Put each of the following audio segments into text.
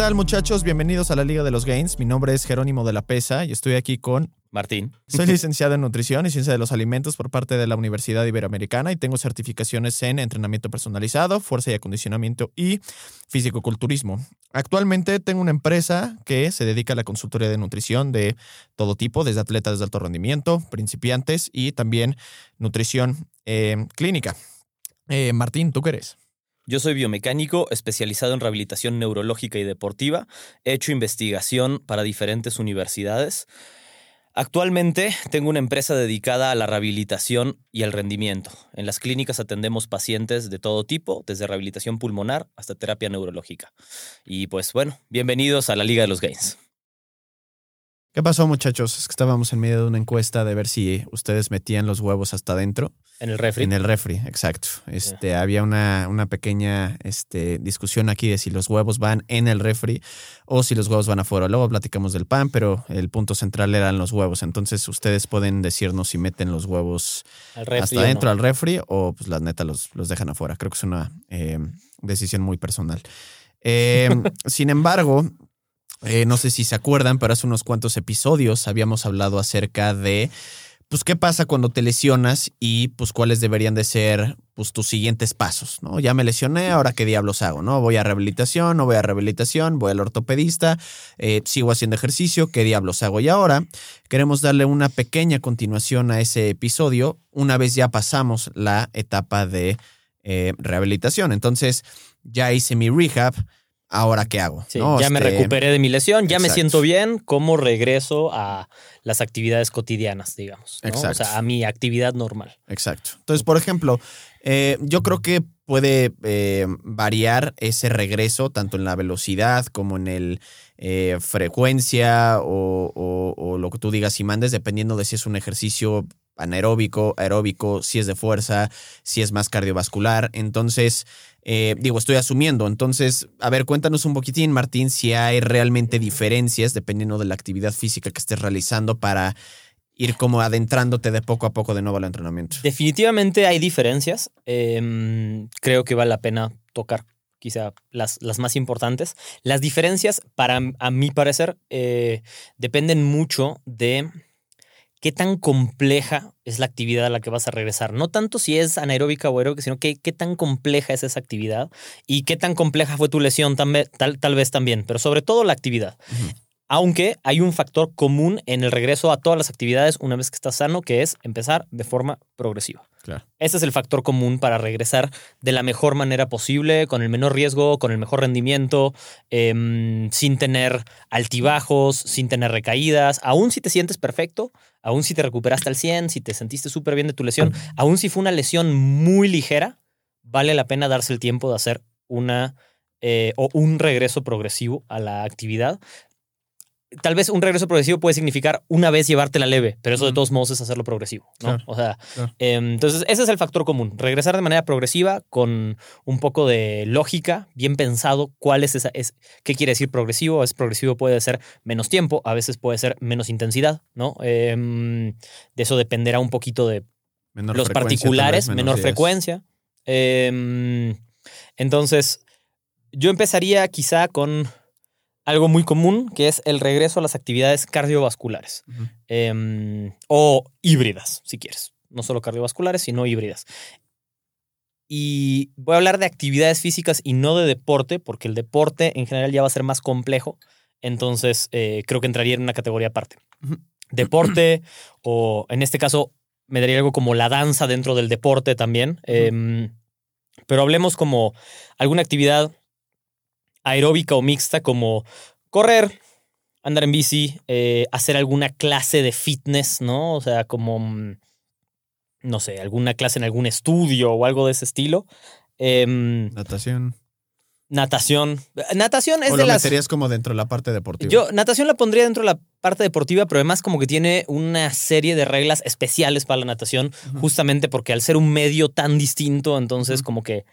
tal muchachos? Bienvenidos a la Liga de los Gains. Mi nombre es Jerónimo de la Pesa y estoy aquí con... Martín. Soy licenciado en Nutrición y Ciencia de los Alimentos por parte de la Universidad Iberoamericana y tengo certificaciones en entrenamiento personalizado, fuerza y acondicionamiento y fisicoculturismo. Actualmente tengo una empresa que se dedica a la consultoría de nutrición de todo tipo, desde atletas de alto rendimiento, principiantes y también nutrición eh, clínica. Eh, Martín, ¿tú qué eres? Yo soy biomecánico especializado en rehabilitación neurológica y deportiva. He hecho investigación para diferentes universidades. Actualmente tengo una empresa dedicada a la rehabilitación y al rendimiento. En las clínicas atendemos pacientes de todo tipo, desde rehabilitación pulmonar hasta terapia neurológica. Y pues bueno, bienvenidos a la Liga de los Gains. ¿Qué pasó muchachos? Es que estábamos en medio de una encuesta de ver si ustedes metían los huevos hasta adentro. En el refri. En el refri, exacto. Este, Había una, una pequeña este, discusión aquí de si los huevos van en el refri o si los huevos van afuera. Luego platicamos del pan, pero el punto central eran los huevos. Entonces ustedes pueden decirnos si meten los huevos hasta adentro al refri o pues la neta los, los dejan afuera. Creo que es una eh, decisión muy personal. Eh, sin embargo, eh, no sé si se acuerdan, pero hace unos cuantos episodios habíamos hablado acerca de, pues, qué pasa cuando te lesionas y, pues, cuáles deberían de ser, pues, tus siguientes pasos, ¿no? Ya me lesioné, ahora qué diablos hago, ¿no? Voy a rehabilitación, no voy a rehabilitación, voy al ortopedista, eh, sigo haciendo ejercicio, qué diablos hago. Y ahora queremos darle una pequeña continuación a ese episodio una vez ya pasamos la etapa de eh, rehabilitación. Entonces, ya hice mi rehab ahora qué hago. ya me este, recuperé de mi lesión, ya me siento bien, ¿cómo regreso a las actividades cotidianas, digamos? O sea, a mi actividad normal. Exacto. Entonces, por ejemplo, eh, yo creo que puede eh, variar ese regreso tanto en la velocidad como en el eh, frecuencia o, o, lo que tú digas y mandes, dependiendo de si es un ejercicio anaeróbico, aeróbico, si es de fuerza, si es más cardiovascular. Entonces, eh, digo, estoy asumiendo. Entonces, a ver, cuéntanos un poquitín, Martín, si hay realmente diferencias dependiendo de la actividad física que estés realizando para ir como adentrándote de poco a poco de nuevo al entrenamiento. Definitivamente hay diferencias. Em, creo que vale la pena tocar quizá las, las, más importantes. Las diferencias, para a mi parecer, eh, dependen mucho de qué tan compleja es la actividad a la que vas a regresar. No tanto si es anaeróbica o aeróbica, sino qué, tan compleja es esa actividad y qué tan compleja fue tu lesión tal, tal, vez también, pero sobre todo la actividad. Aunque hay un factor común en el regreso a todas las actividades una vez que estás sano, que es empezar de forma progresiva. Claro. Ese es el factor común para regresar de la mejor manera posible, con el menor riesgo, con el mejor rendimiento, em, sin tener altibajos, sin tener recaídas. Aún si te sientes perfecto, aún si te recuperaste al 100, si te sentiste súper bien de tu lesión, aún si fue una lesión muy ligera, vale la pena darse el tiempo de hacer una eh, o un regreso progresivo a la actividad tal vez un regreso progresivo puede significar una vez llevártela leve, pero eso de todos modos es hacerlo progresivo, ¿no? o sea, em, entonces ese es el factor común, regresar de manera progresiva con un poco de lógica, bien pensado, cuál es esa, es, qué quiere decir progresivo, a veces progresivo puede ser menos tiempo, a veces puede ser menos intensidad, ¿no? Em, de eso dependerá un poquito de los particulares, menor frecuencia. Em, entonces, yo empezaría quizá con algo muy común, que es el regreso a las actividades cardiovasculares em, o híbridas, si quieres. No solo cardiovasculares, sino híbridas. Y voy a hablar de actividades físicas y no de deporte, porque el deporte en general ya va a ser más complejo. Entonces, eh, creo que entraría en una categoría aparte. Deporte, o en este caso, me daría algo como la danza dentro del deporte también. Em, pero hablemos como alguna actividad aeróbica o mixta como correr, andar en bici, eh, hacer alguna clase de fitness, ¿no? O sea, como, mm, no sé, alguna clase en algún estudio o algo de ese estilo. Em, natación. Natación. Natación es o de lo las. meterías como dentro de la parte deportiva. Yo, natación la pondría dentro de la parte deportiva, pero además como que tiene una serie de reglas especiales para la natación, justamente porque al ser un medio tan distinto, entonces como que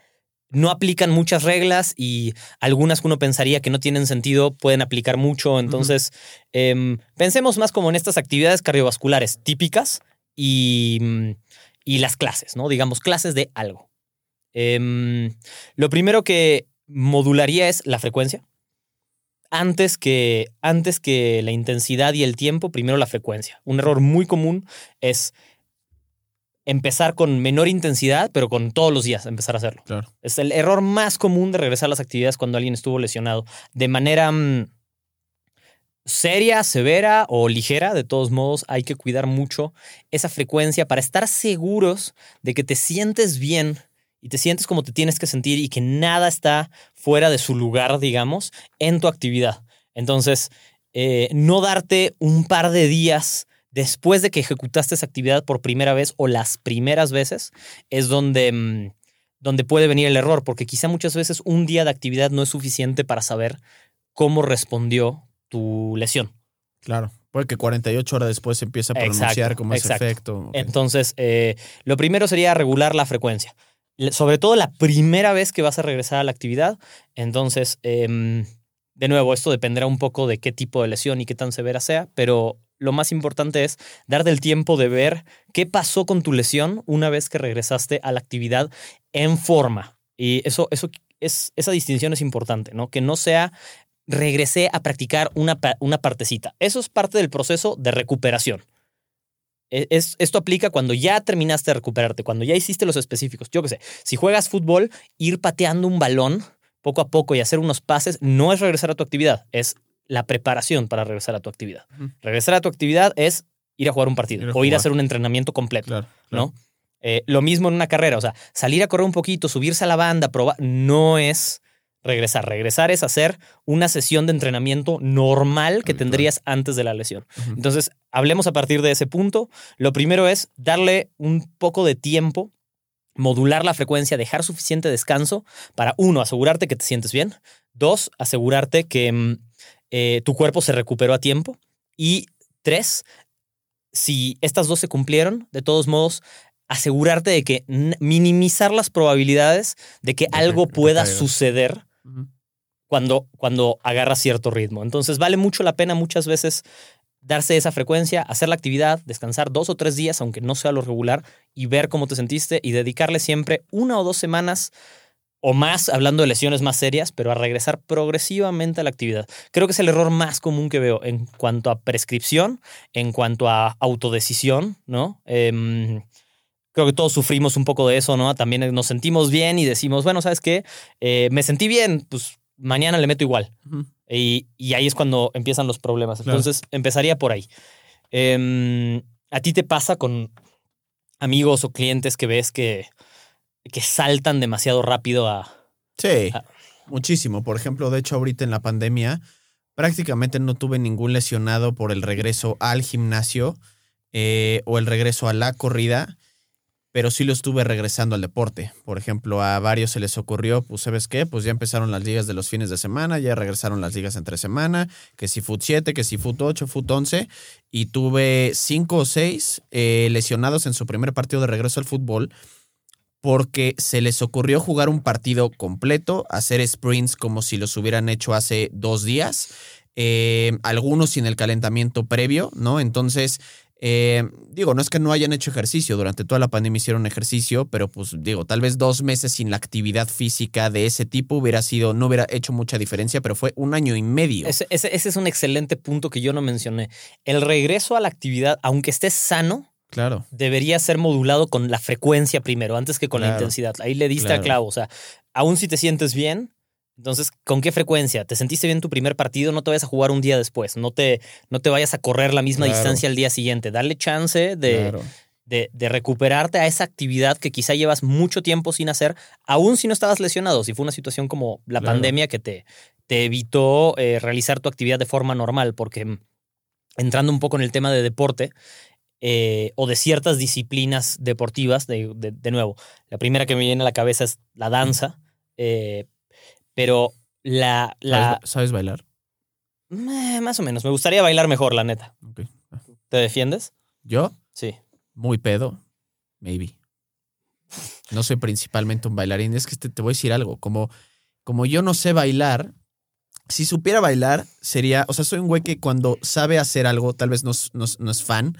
no aplican muchas reglas y algunas que uno pensaría que no tienen sentido pueden aplicar mucho. Entonces, em, pensemos más como en estas actividades cardiovasculares típicas y, y las clases, ¿no? Digamos, clases de algo. Em, lo primero que modularía es la frecuencia. antes que, antes que la intensidad y el tiempo, primero la frecuencia. Un error muy común es empezar con menor intensidad, pero con todos los días empezar a hacerlo. Claro. Es el error más común de regresar a las actividades cuando alguien estuvo lesionado. De manera mm, seria, severa o ligera, de todos modos, hay que cuidar mucho esa frecuencia para estar seguros de que te sientes bien y te sientes como te tienes que sentir y que nada está fuera de su lugar, digamos, en tu actividad. Entonces, eh, no darte un par de días después de que ejecutaste esa actividad por primera vez o las primeras veces es donde, mm, donde puede venir el error, porque quizá muchas veces un día de actividad no es suficiente para saber cómo respondió tu lesión. Claro. Porque 48 horas después se empieza a pronunciar Exacto, como ese exacto. efecto. Entonces, eh, lo primero sería regular la frecuencia. Sobre todo la primera vez que vas a regresar a la actividad. Entonces, em, de nuevo, esto dependerá un poco de qué tipo de lesión y qué tan severa sea, pero lo más importante es darte el tiempo de ver qué pasó con tu lesión una vez que regresaste a la actividad en forma. Y eso, eso es, esa distinción es importante, ¿no? Que no sea regresé a practicar una, una partecita. Eso es parte del proceso de recuperación. E- Es, esto aplica cuando ya terminaste de recuperarte, cuando ya hiciste los específicos. Yo qué sé, si juegas fútbol, ir pateando un balón poco a poco y hacer unos pases no es regresar a tu actividad, es la preparación para regresar a tu actividad. Regresar a tu actividad es ir a jugar un partido Ir o ir a hacer un entrenamiento completo. Claro. claro. ¿no? Eh, lo mismo en una carrera, o sea, salir a correr un poquito, subirse a la banda, probar, no es regresar. Regresar es hacer una sesión de entrenamiento normal que Habitual. tendrías antes de la lesión. Entonces, hablemos a partir de ese punto. Lo primero es darle un poco de tiempo, modular la frecuencia, dejar suficiente descanso para, uno, asegurarte que te sientes bien, dos, asegurarte que mm, eh, tu cuerpo se recuperó a tiempo. Y tres, si estas dos se cumplieron, de todos modos, asegurarte de que minimizar las probabilidades de que De algo que pueda suceder cuando, cuando agarras cierto ritmo. Entonces vale mucho la pena muchas veces darse esa frecuencia, hacer la actividad, descansar dos o tres días, aunque no sea lo regular, y ver cómo te sentiste y dedicarle siempre una o dos semanas o más, hablando de lesiones más serias, pero a regresar progresivamente a la actividad. Creo que es el error más común que veo en cuanto a prescripción, en cuanto a autodecisión, ¿no? Em, creo que todos sufrimos un poco de eso, ¿no? También nos sentimos bien y decimos, bueno, ¿sabes qué? Eh, me sentí bien, pues mañana le meto igual. Y, y ahí es cuando empiezan los problemas. Claro. Entonces, empezaría por ahí. Em, ¿A ti te pasa con amigos o clientes que ves que, que saltan demasiado rápido a... Sí, muchísimo. Por ejemplo, de hecho, ahorita en la pandemia, prácticamente no tuve ningún lesionado por el regreso al gimnasio eh, o el regreso a la corrida, pero sí lo estuve regresando al deporte. Por ejemplo, a varios se les ocurrió, pues, ¿sabes qué? Pues ya empezaron las ligas de los fines de semana, ya regresaron las ligas entre semana, que si Foot 7, que si Foot 8, Foot 11, y tuve cinco o seis eh, lesionados en su primer partido de regreso al fútbol porque se les ocurrió jugar un partido completo, hacer sprints como si los hubieran hecho hace dos días, eh, algunos sin el calentamiento previo, ¿no? Entonces, eh, digo, no es que no hayan hecho ejercicio, durante toda la pandemia hicieron ejercicio, pero pues digo, tal vez dos meses sin la actividad física de ese tipo hubiera sido, no hubiera hecho mucha diferencia, pero fue un año y medio. Ese, ese- es un excelente punto que yo no mencioné. El regreso a la actividad, aunque estés sano, Claro, debería ser modulado con la frecuencia primero, antes que con la intensidad. Ahí le diste Claro. a clavo. O sea, aún si te sientes bien, entonces, ¿con qué frecuencia? ¿Te sentiste bien tu primer partido? No te vayas a jugar un día después. No te, no te vayas a correr la misma Claro. distancia al día siguiente. Darle chance de, claro. de, de recuperarte a esa actividad que quizá llevas mucho tiempo sin hacer, aún si no estabas lesionado, si fue una situación como la Claro. pandemia que te, te evitó eh, realizar tu actividad de forma normal, porque mm, entrando un poco en el tema de deporte eh, o de ciertas disciplinas deportivas, de, de- de nuevo, la primera que me viene a la cabeza es la danza, eh, pero la... la ¿Sabes, sabes bailar? Eh, más o menos, me gustaría bailar mejor, la neta. ¿Te defiendes? ¿Yo? Sí. Muy pedo, maybe. No soy principalmente un bailarín. Es que te, te voy a decir algo. Como, como yo no sé bailar, si supiera bailar, sería, o sea, soy un güey que cuando sabe hacer algo, tal vez no, no no es fan,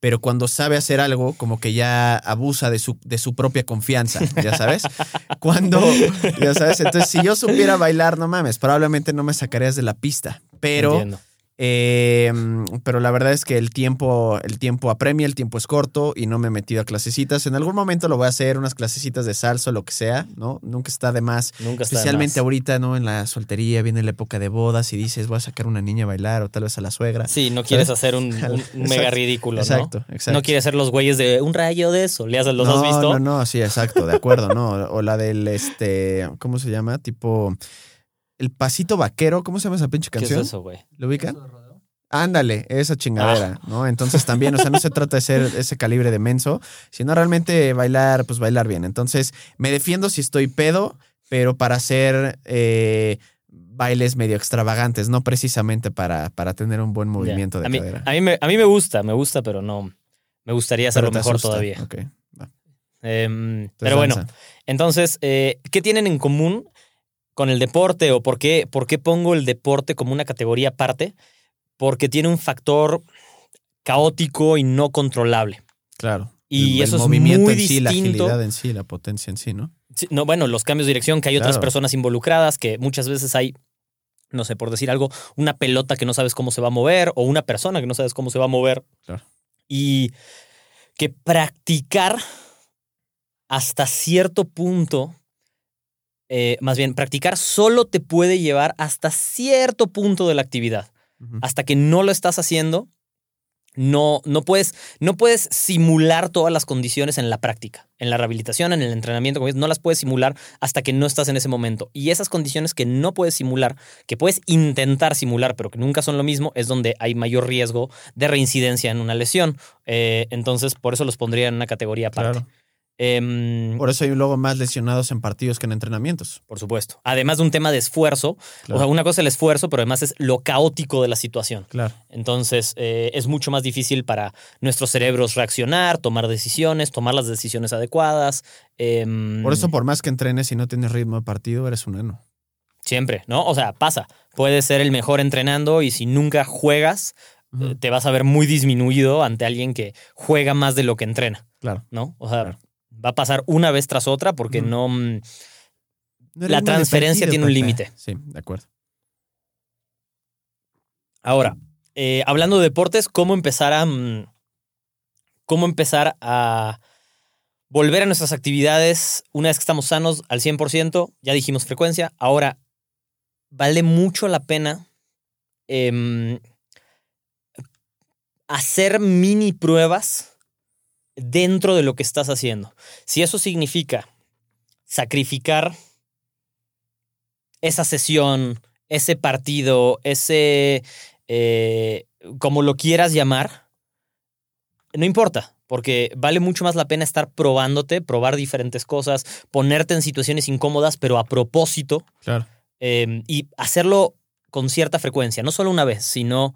pero cuando sabe hacer algo, como que ya abusa de su, de su propia confianza, ya sabes. Cuando, ya sabes, entonces si yo supiera bailar, no mames, probablemente no me sacarías de la pista, pero... Entiendo. Eh, pero la verdad es que el tiempo, el tiempo apremia, el tiempo es corto y no me he metido a clasecitas. En algún momento lo voy a hacer, unas clasecitas de salsa o lo que sea, ¿no? Nunca está de más. Nunca está de Especialmente más. ahorita, ¿no? En la soltería viene la época de bodas y dices, voy a sacar una niña a bailar o tal vez a la suegra. Sí, no quieres hacer un, Exacto. mega ridículo, Exacto, ¿no? exacto. No quieres ser los güeyes de un rayo de eso. ¿Le has, ¿Los no, has visto? No, no, sí, exacto, de acuerdo, ¿no? O la del, este, ¿cómo se llama? Tipo, el pasito vaquero, ¿cómo se llama esa pinche ¿Qué es canción? eso, güey? ¿Lo ubican? Ándale, esa chingadera, ¿no? Entonces también, o sea, no se trata de ser ese calibre de menso, sino realmente bailar, pues bailar bien. Entonces, me defiendo si estoy pedo, pero para hacer eh, bailes medio extravagantes, no precisamente para, para tener un buen movimiento de a mí, cadera. a mí me, a mí me gusta, me gusta, pero no. Me gustaría hacerlo mejor asusta. todavía. Ok, va. Em, pero bueno, entonces, eh, ¿qué tienen en común con el deporte o por qué, por qué pongo el deporte como una categoría aparte? Porque tiene un factor caótico y no controlable. Claro. Y El- eso el es movimiento muy en sí, la agilidad en sí, la potencia en sí, ¿no? Sí, no, bueno, los cambios de dirección, que hay otras personas involucradas, que muchas veces hay, no sé, por decir algo, una pelota que no sabes cómo se va a mover o una persona que no sabes cómo se va a mover. Claro. Y que practicar hasta cierto punto, eh, más bien, practicar solo te puede llevar hasta cierto punto de la actividad. Hasta que no lo estás haciendo, no, no, puedes, no puedes simular todas las condiciones en la práctica, en la rehabilitación, en el entrenamiento, como dices, no las puedes simular hasta que no estás en ese momento. Y esas condiciones que no puedes simular, que puedes intentar simular, pero que nunca son lo mismo, es donde hay mayor riesgo de reincidencia en una lesión. Eh, entonces, por eso los pondría en una categoría aparte. Claro. Em, Por eso hay luego más lesionados en partidos que en entrenamientos. por supuesto. Además de un tema de esfuerzo, Claro. o sea, una cosa es el esfuerzo, pero además es lo caótico de la situación. Claro. Entonces, eh, es mucho más difícil para nuestros cerebros reaccionar, tomar decisiones, tomar las decisiones adecuadas. em, Por eso, por más que entrenes y no tienes ritmo de partido, eres un eno. Siempre, ¿no? O sea, pasa. Puedes ser el mejor entrenando y si nunca juegas, eh, te vas a ver muy disminuido ante alguien que juega más de lo que entrena, Claro. ¿no? O sea, Claro. Va a pasar una vez tras otra porque no. mm, No La transferencia tiene un límite. Sí, de acuerdo. Ahora, eh, hablando de deportes, ¿cómo empezar a. mm, ¿Cómo empezar a volver a nuestras actividades una vez que estamos sanos al 100%? Ya dijimos frecuencia. Ahora, vale mucho la pena em, hacer mini pruebas dentro de lo que estás haciendo. Si eso significa sacrificar esa sesión, ese partido, ese, eh, como lo quieras llamar, no importa, porque vale mucho más la pena estar probándote, probar diferentes cosas, ponerte en situaciones incómodas, pero a propósito, Claro. eh, y hacerlo con cierta frecuencia, no solo una vez, sino,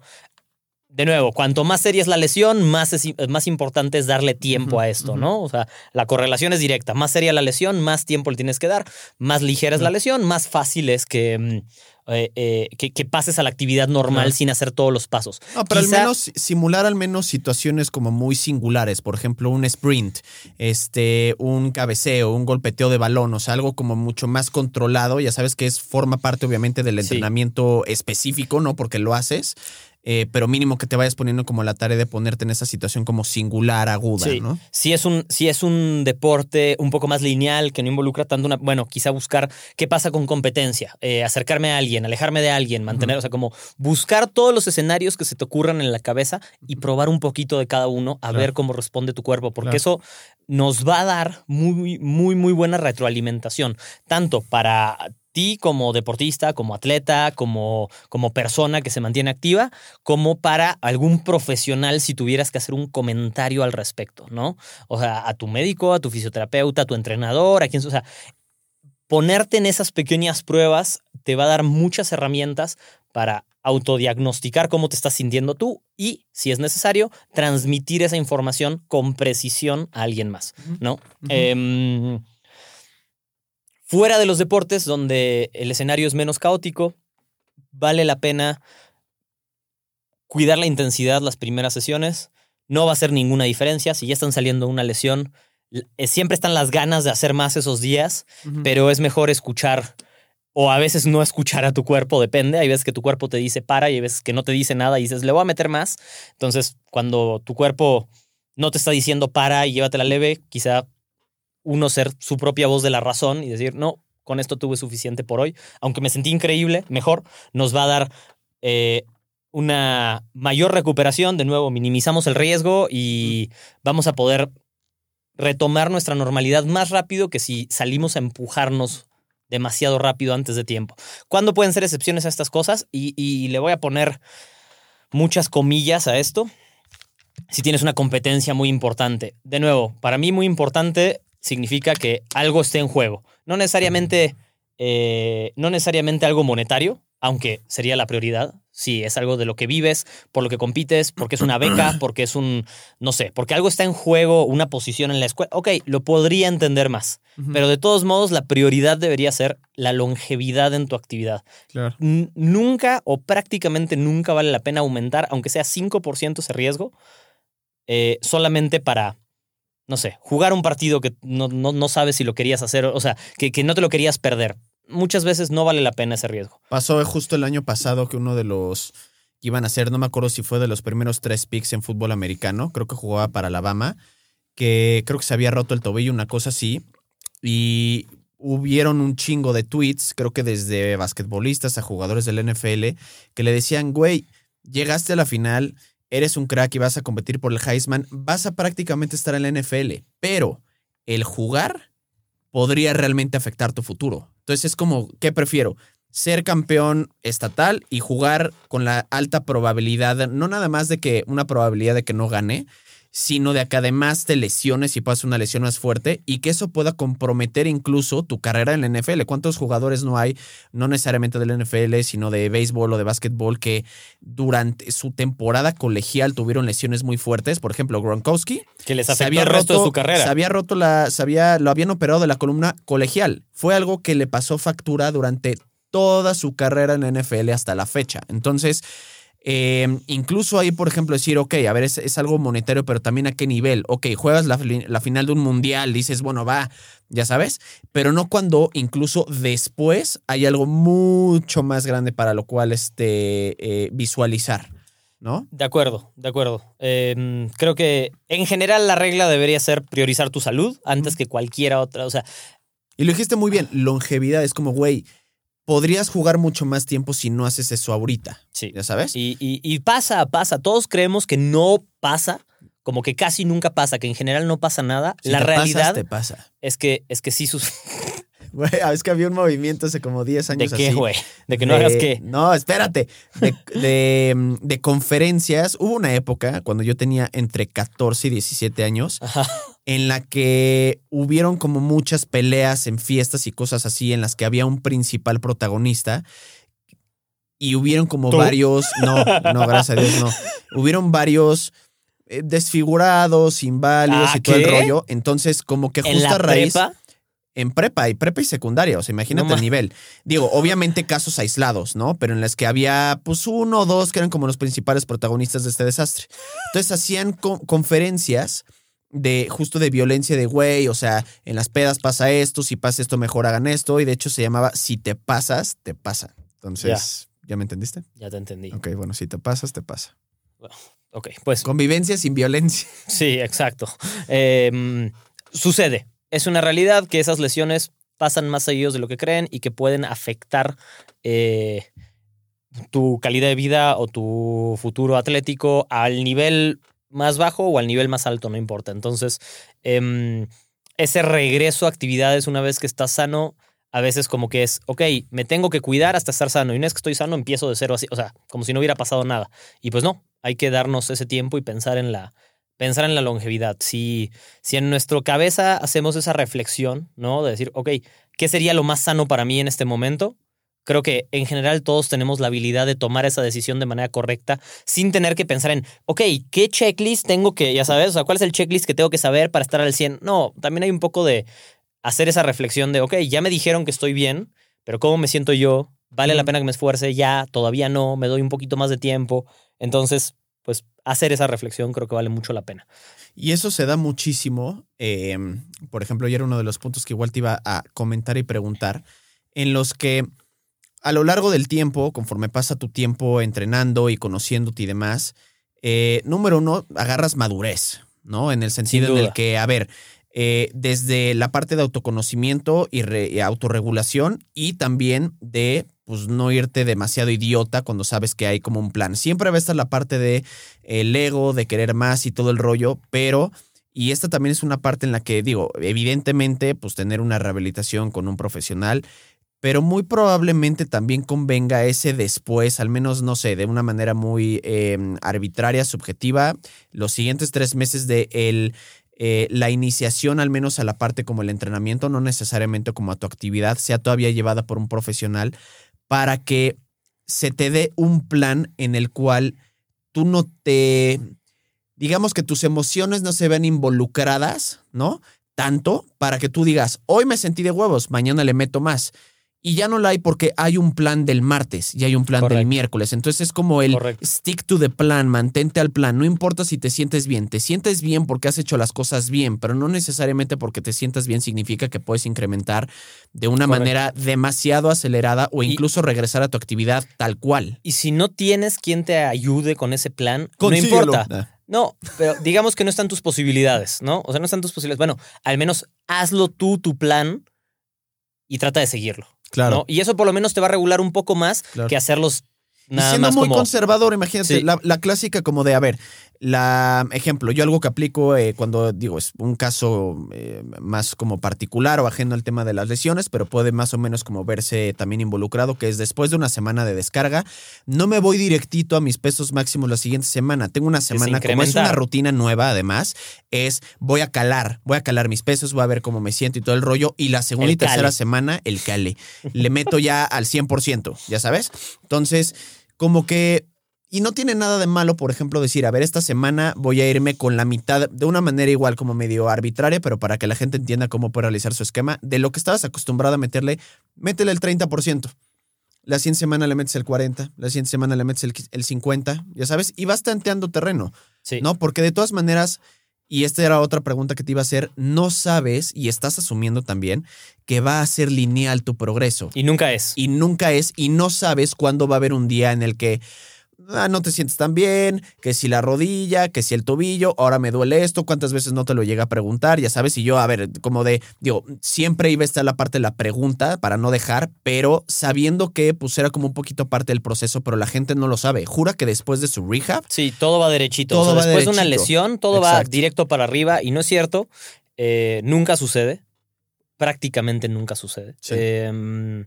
de nuevo, cuanto más seria es la lesión, más, es, más importante es darle tiempo a esto. ¿no? O sea, la correlación es directa. Más seria la lesión, más tiempo le tienes que dar, más ligera es la lesión, más fácil es que, mm, eh, eh, que, que pases a la actividad normal sin hacer todos los pasos. No, pero Quizá- al menos simular al menos situaciones como muy singulares, por ejemplo, un sprint, este, un cabeceo, un golpeteo de balón, o sea, algo como mucho más controlado, ya sabes que es forma parte obviamente del Sí. entrenamiento específico, ¿no? Porque lo haces, eh, pero mínimo que te vayas poniendo como la tarea de ponerte en esa situación como singular, aguda, Sí. ¿no? Si es, un, es un deporte un poco más lineal, que no involucra tanto una. Bueno, quizá buscar qué pasa con competencia, eh, acercarme a alguien, alejarme de alguien, mantener, o sea, como buscar todos los escenarios que se te ocurran en la cabeza y probar un poquito de cada uno a Claro. ver cómo responde tu cuerpo, porque Claro. eso nos va a dar muy, muy, muy buena retroalimentación, tanto para ti como deportista, como atleta, como, como persona que se mantiene activa, como para algún profesional si tuvieras que hacer un comentario al respecto, ¿no? O sea, a tu médico, a tu fisioterapeuta, a tu entrenador, a quien, o sea, ponerte en esas pequeñas pruebas te va a dar muchas herramientas para autodiagnosticar cómo te estás sintiendo tú y, si es necesario, transmitir esa información con precisión a alguien más, ¿no? Em, fuera de los deportes, donde el escenario es menos caótico, vale la pena cuidar la intensidad las primeras sesiones. No va a hacer ninguna diferencia. Si ya están saliendo una lesión, eh, siempre están las ganas de hacer más esos días, pero es mejor escuchar o a veces no escuchar a tu cuerpo, depende. Hay veces que tu cuerpo te dice para y hay veces que no te dice nada y dices, le voy a meter más. Entonces, cuando tu cuerpo no te está diciendo para y llévatela leve, quizá uno ser su propia voz de la razón y decir, no, con esto tuve suficiente por hoy. Aunque me sentí increíble, mejor, nos va a dar eh, una mayor recuperación. De nuevo, minimizamos el riesgo y vamos a poder retomar nuestra normalidad más rápido que si salimos a empujarnos demasiado rápido antes de tiempo. ¿Cuándo pueden ser excepciones a estas cosas? Y, le voy a poner muchas comillas a esto. Si tienes una competencia muy importante. De nuevo, para mí muy importante significa que algo esté en juego. No necesariamente, eh, no necesariamente algo monetario, aunque sería la prioridad. Si es algo de lo que vives, por lo que compites, porque es una beca, porque es un, no sé, porque algo está en juego, una posición en la escuela. Ok, lo podría entender más. Pero de todos modos, la prioridad debería ser la longevidad en tu actividad. Nunca o prácticamente nunca vale la pena aumentar, aunque sea 5% ese riesgo, eh, solamente para no sé, jugar un partido que no, no, sabes si lo querías hacer, o sea, que, que, no te lo querías perder muchas veces no vale la pena ese riesgo. Pasó justo el año pasado que uno de los que iban a ser, no me acuerdo si fue de los primeros tres picks en fútbol americano, creo que jugaba para Alabama, que creo que se había roto el tobillo, una cosa así, y hubieron un chingo de tweets, creo que desde basquetbolistas a jugadores del NFL, que le decían, güey, llegaste a la final, eres un crack y vas a competir por el Heisman, vas a prácticamente estar en la NFL, pero el jugar podría realmente afectar tu futuro. Entonces es como, ¿qué prefiero? Ser campeón estatal y jugar con la alta probabilidad, no nada más de que una probabilidad de que no gane, sino de que además te lesiones y pases una lesión más fuerte y que eso pueda comprometer incluso tu carrera en la NFL. ¿Cuántos jugadores no hay, no necesariamente del NFL, sino de béisbol o de básquetbol, que durante su temporada colegial tuvieron lesiones muy fuertes? Por ejemplo, Gronkowski. Que les afectó el resto de su carrera. Se había roto la, se había, lo habían operado de la columna colegial. Fue algo que le pasó factura durante toda su carrera en la NFL hasta la fecha. Entonces, eh, incluso ahí, por ejemplo, decir, ok, a ver, es, algo monetario, pero también a qué nivel. Ok, juegas la, final de un mundial, dices, bueno, va, ya sabes, pero no cuando incluso después hay algo mucho más grande para lo cual este, eh, visualizar. ¿No? De acuerdo, de acuerdo. Em, creo que en general la regla debería ser priorizar tu salud antes que cualquier otra. O sea. Y lo dijiste muy bien, longevidad es como, güey, podrías jugar mucho más tiempo si no haces eso ahorita. Sí. ¿Ya sabes? Y, y, pasa, pasa. Todos creemos que no pasa, como que casi nunca pasa, que en general no pasa nada. la realidad te pasa. es que es que sí sus Güey, es que había un movimiento hace como 10 años ¿De qué, güey? ¿De que no hagas qué? No, espérate. De, de, conferencias. Hubo una época cuando yo tenía entre 14 y 17 años en la que hubieron como muchas peleas en fiestas y cosas así en las que había un principal protagonista y hubieron como varios, no, no, gracias a Dios, no. Hubieron varios eh, desfigurados, inválidos y todo el rollo. Entonces, como que justo a raíz en prepa y prepa y secundaria, o sea, imagínate el nivel. Digo, obviamente casos aislados, ¿no? Pero en las que había pues uno o dos que eran como los principales protagonistas de este desastre. Entonces hacían conferencias de justo de violencia de güey, o sea, en las pedas pasa esto, si pasa esto mejor hagan esto y de hecho se llamaba si te pasas, te pasa. Entonces, ¿ya, me entendiste? Ya te entendí. Ok, bueno, si te pasas, te pasa. ok, pues. Convivencia sin violencia. Sí, exacto. Em, sucede es una realidad que esas lesiones pasan más seguidos de lo que creen y que pueden afectar eh, tu calidad de vida o tu futuro atlético al nivel más bajo o al nivel más alto, no importa. Entonces, em, ese regreso a actividades una vez que estás sano, a veces como que es, ok, me tengo que cuidar hasta estar sano. Y una vez que estoy sano, empiezo de cero así, o sea, como si no hubiera pasado nada. Y pues no, hay que darnos ese tiempo y pensar en la, pensar en la longevidad. Si, si en nuestra cabeza hacemos esa reflexión, ¿no? De decir, ok, ¿qué sería lo más sano para mí en este momento? Creo que en general todos tenemos la habilidad de tomar esa decisión de manera correcta sin tener que pensar en, ok, ¿qué checklist tengo que, ya sabes, o sea, cuál es el checklist que tengo que saber para estar al 100? No, también hay un poco de hacer esa reflexión de, ok, ya me dijeron que estoy bien, pero ¿cómo me siento yo vale la pena que me esfuerce, ya, todavía no, me doy un poquito más de tiempo. Entonces, pues hacer esa reflexión creo que vale mucho la pena. Y eso se da muchísimo. eh, por ejemplo, y era uno de los puntos que igual te iba a comentar y preguntar, en los que a lo largo del tiempo, conforme pasa tu tiempo entrenando y conociéndote y demás, eh, número uno, agarras madurez, ¿no? En el sentido en el que, a ver, eh, desde la parte de autoconocimiento y, re- y autorregulación y también de pues no irte demasiado idiota cuando sabes que hay como un plan. Siempre va a estar la parte de el ego, de querer más y todo el rollo, pero y esta también es una parte en la que digo, evidentemente, pues tener una rehabilitación con un profesional, pero muy probablemente también convenga ese después, al menos, no sé, de una manera muy eh, arbitraria, subjetiva, los siguientes tres meses de el, eh, la iniciación, al menos a la parte como el entrenamiento, no necesariamente como a tu actividad, sea todavía llevada por un profesional, para que se te dé un plan en el cual tú no te, digamos que tus emociones no se ven involucradas, ¿no? Tanto para que tú digas, hoy me sentí de huevos, mañana le meto más. Y ya no la hay porque hay un plan del martes y hay un plan del miércoles. Entonces es como el Correcto. stick to the plan, mantente al plan. No importa si te sientes bien. Te sientes bien porque has hecho las cosas bien, pero no necesariamente porque te sientas bien significa que puedes incrementar de una Correcto. manera demasiado acelerada o Y- incluso regresar a tu actividad tal cual. Y si no tienes quien te ayude con ese plan, no importa. No, pero digamos que no están tus posibilidades, ¿no? O sea, no están tus posibilidades. Bueno, al menos hazlo tú, tu plan, y trata de seguirlo. Claro. ¿no? Y eso por lo menos te va a regular un poco más Claro. que hacerlos Y nada siendo más muy como... conservador, imagínate, Sí. la, la clásica como de, a ver, la ejemplo, yo algo que aplico eh, cuando digo, es un caso eh, más como particular o ajeno al tema de las lesiones, pero puede más o menos como verse también involucrado, que es después de una semana de descarga, no me voy directito a mis pesos máximos la siguiente semana. Tengo una se semana, como es una rutina nueva además, es voy a calar, voy a calar mis pesos, voy a ver cómo me siento y todo el rollo. Y la segunda El y tercera cale. semana, el cale. Le meto ya al 100%, ya sabes. Entonces, como que... Y no tiene nada de malo, por ejemplo, decir, a ver, esta semana voy a irme con la mitad, de una manera igual como medio arbitraria, pero para que la gente entienda cómo puede realizar su esquema, de lo que estabas acostumbrado a meterle, métele el 30%. La siguiente semana le metes el 40, la siguiente semana le metes el, el 50, ya sabes, y vas tanteando terreno, Sí. ¿no? Porque de todas maneras, y esta era otra pregunta que te iba a hacer, no sabes y estás asumiendo también que va a ser lineal tu progreso Y nunca es. y nunca es y no sabes cuándo va a haber un día en el que ah, no te sientes tan bien, que si la rodilla, que si el tobillo, ahora me duele esto, cuántas veces no te lo llega a preguntar, ya sabes, y yo, a ver, como de, digo, siempre iba a estar la parte de la pregunta para no dejar, pero sabiendo que pues era como un poquito parte del proceso, pero la gente no lo sabe. Jura que después de su rehab, Sí, todo va derechito. Todo O sea, va después de una lesión, todo va directo para arriba y no es cierto. eh, nunca sucede. Prácticamente nunca sucede. Sí. Eh,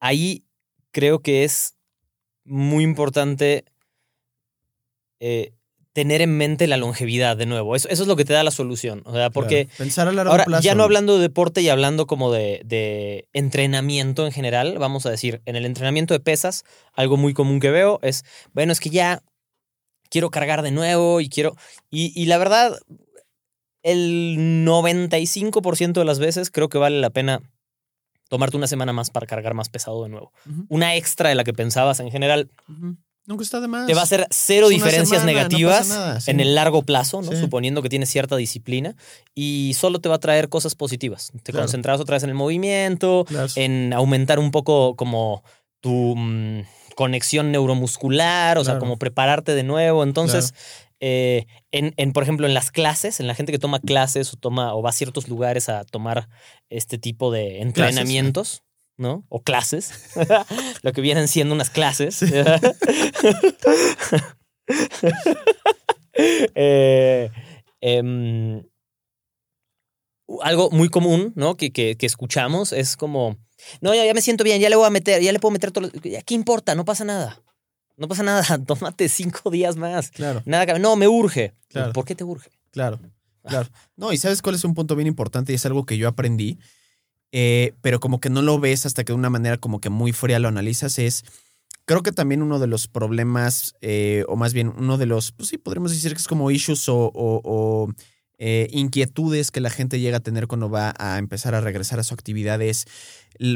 ahí creo que es muy importante eh, tener en mente la longevidad de nuevo. Eso, eso es lo que te da la solución. O sea, porque claro, pensar a largo Ahora, plazo. ya no hablando de deporte y hablando como de, de entrenamiento en general, vamos a decir, en el entrenamiento de pesas, algo muy común que veo es, bueno, es que ya quiero cargar de nuevo y quiero... Y, y la verdad, el 95% de las veces creo que vale la pena tomarte una semana más para cargar más pesado de nuevo. Una extra de la que pensabas en general ujú. Nunca está de más. te va a hacer cero Es diferencias semana, negativas pasa nada, sí. en el largo plazo, ¿no? Sí. suponiendo que tienes cierta disciplina, y solo te va a traer cosas positivas. Te Claro. concentras otra vez en el movimiento, Claro. en aumentar un poco como tu mm, conexión neuromuscular, o sea, como prepararte de nuevo. Entonces, eh, en, en, por ejemplo, en las clases, en la gente que toma clases o toma o va a ciertos lugares a tomar este tipo de entrenamientos, ¿no? O clases, lo que vienen siendo unas clases. Eh, em, algo muy común, ¿no? Que, que- que escuchamos es como, no, ya, ya me siento bien, ya le voy a meter, ya le puedo meter todo. lo- ya, ¿Qué importa? No pasa nada. No pasa nada. Tómate cinco días más. Claro. Nada, que- no, me urge. Claro. ¿Por qué te urge? Claro, claro. No, y sabes cuál es un punto bien importante y es algo que yo aprendí, eh, pero como que no lo ves hasta que de una manera como que muy fría lo analizas, es, creo que también uno de los problemas, eh, o más bien uno de los, pues sí, podríamos decir que es como issues o, o- o, eh, inquietudes que la gente llega a tener cuando va a empezar a regresar a su actividad es,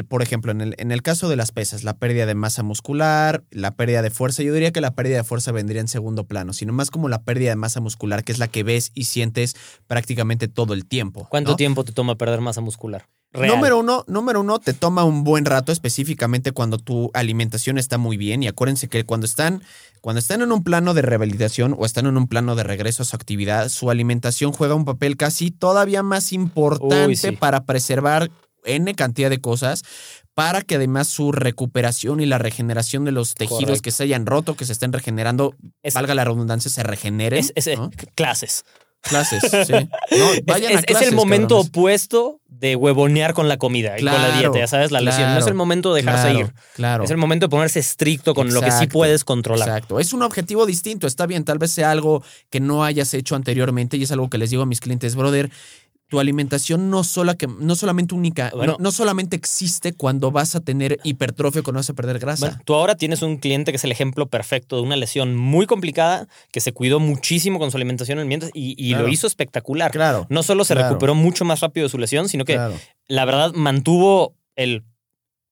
por ejemplo, en el, en el caso de las pesas, la pérdida de masa muscular, la pérdida de fuerza. Yo diría que la pérdida de fuerza vendría en segundo plano, sino más como la pérdida de masa muscular, que es la que ves y sientes prácticamente todo el tiempo. ¿Cuánto ¿no? tiempo te toma perder masa muscular? Real. Número uno, número uno, te toma un buen rato, específicamente cuando tu alimentación está muy bien. Y acuérdense que cuando están, cuando están en un plano de rehabilitación o están en un plano de regreso a su actividad, su alimentación juega un papel casi todavía más importante Uy, sí. para preservar N cantidad de cosas. Para que además su recuperación y la regeneración de los tejidos Correcto. que se hayan roto, que se estén regenerando, Es- valga la redundancia, se regeneren. Es, es- ¿no? clases. Clases, sí. No, Es, vayan a es- es clases, el momento cabrones. opuesto de huevonear con la comida y con la Claro, dieta, ya sabes, la lesión. No es claro, el momento de dejarse Claro, ir. Claro. Es el momento de ponerse estricto con lo que sí puedes controlar. Exacto. Es un objetivo distinto. Está bien, tal vez sea algo que no hayas hecho anteriormente y es algo que les digo a mis clientes, brother. Tu alimentación no, sola que, no solamente única, Bueno. no, no solamente existe cuando vas a tener hipertrofia, cuando vas a perder grasa. Bueno, tú ahora tienes un cliente que es el ejemplo perfecto de una lesión muy complicada, que se cuidó muchísimo con su alimentación en mientras y, y Claro. lo hizo espectacular. claro. No solo se Claro. recuperó mucho más rápido de su lesión, sino que claro. la verdad mantuvo el,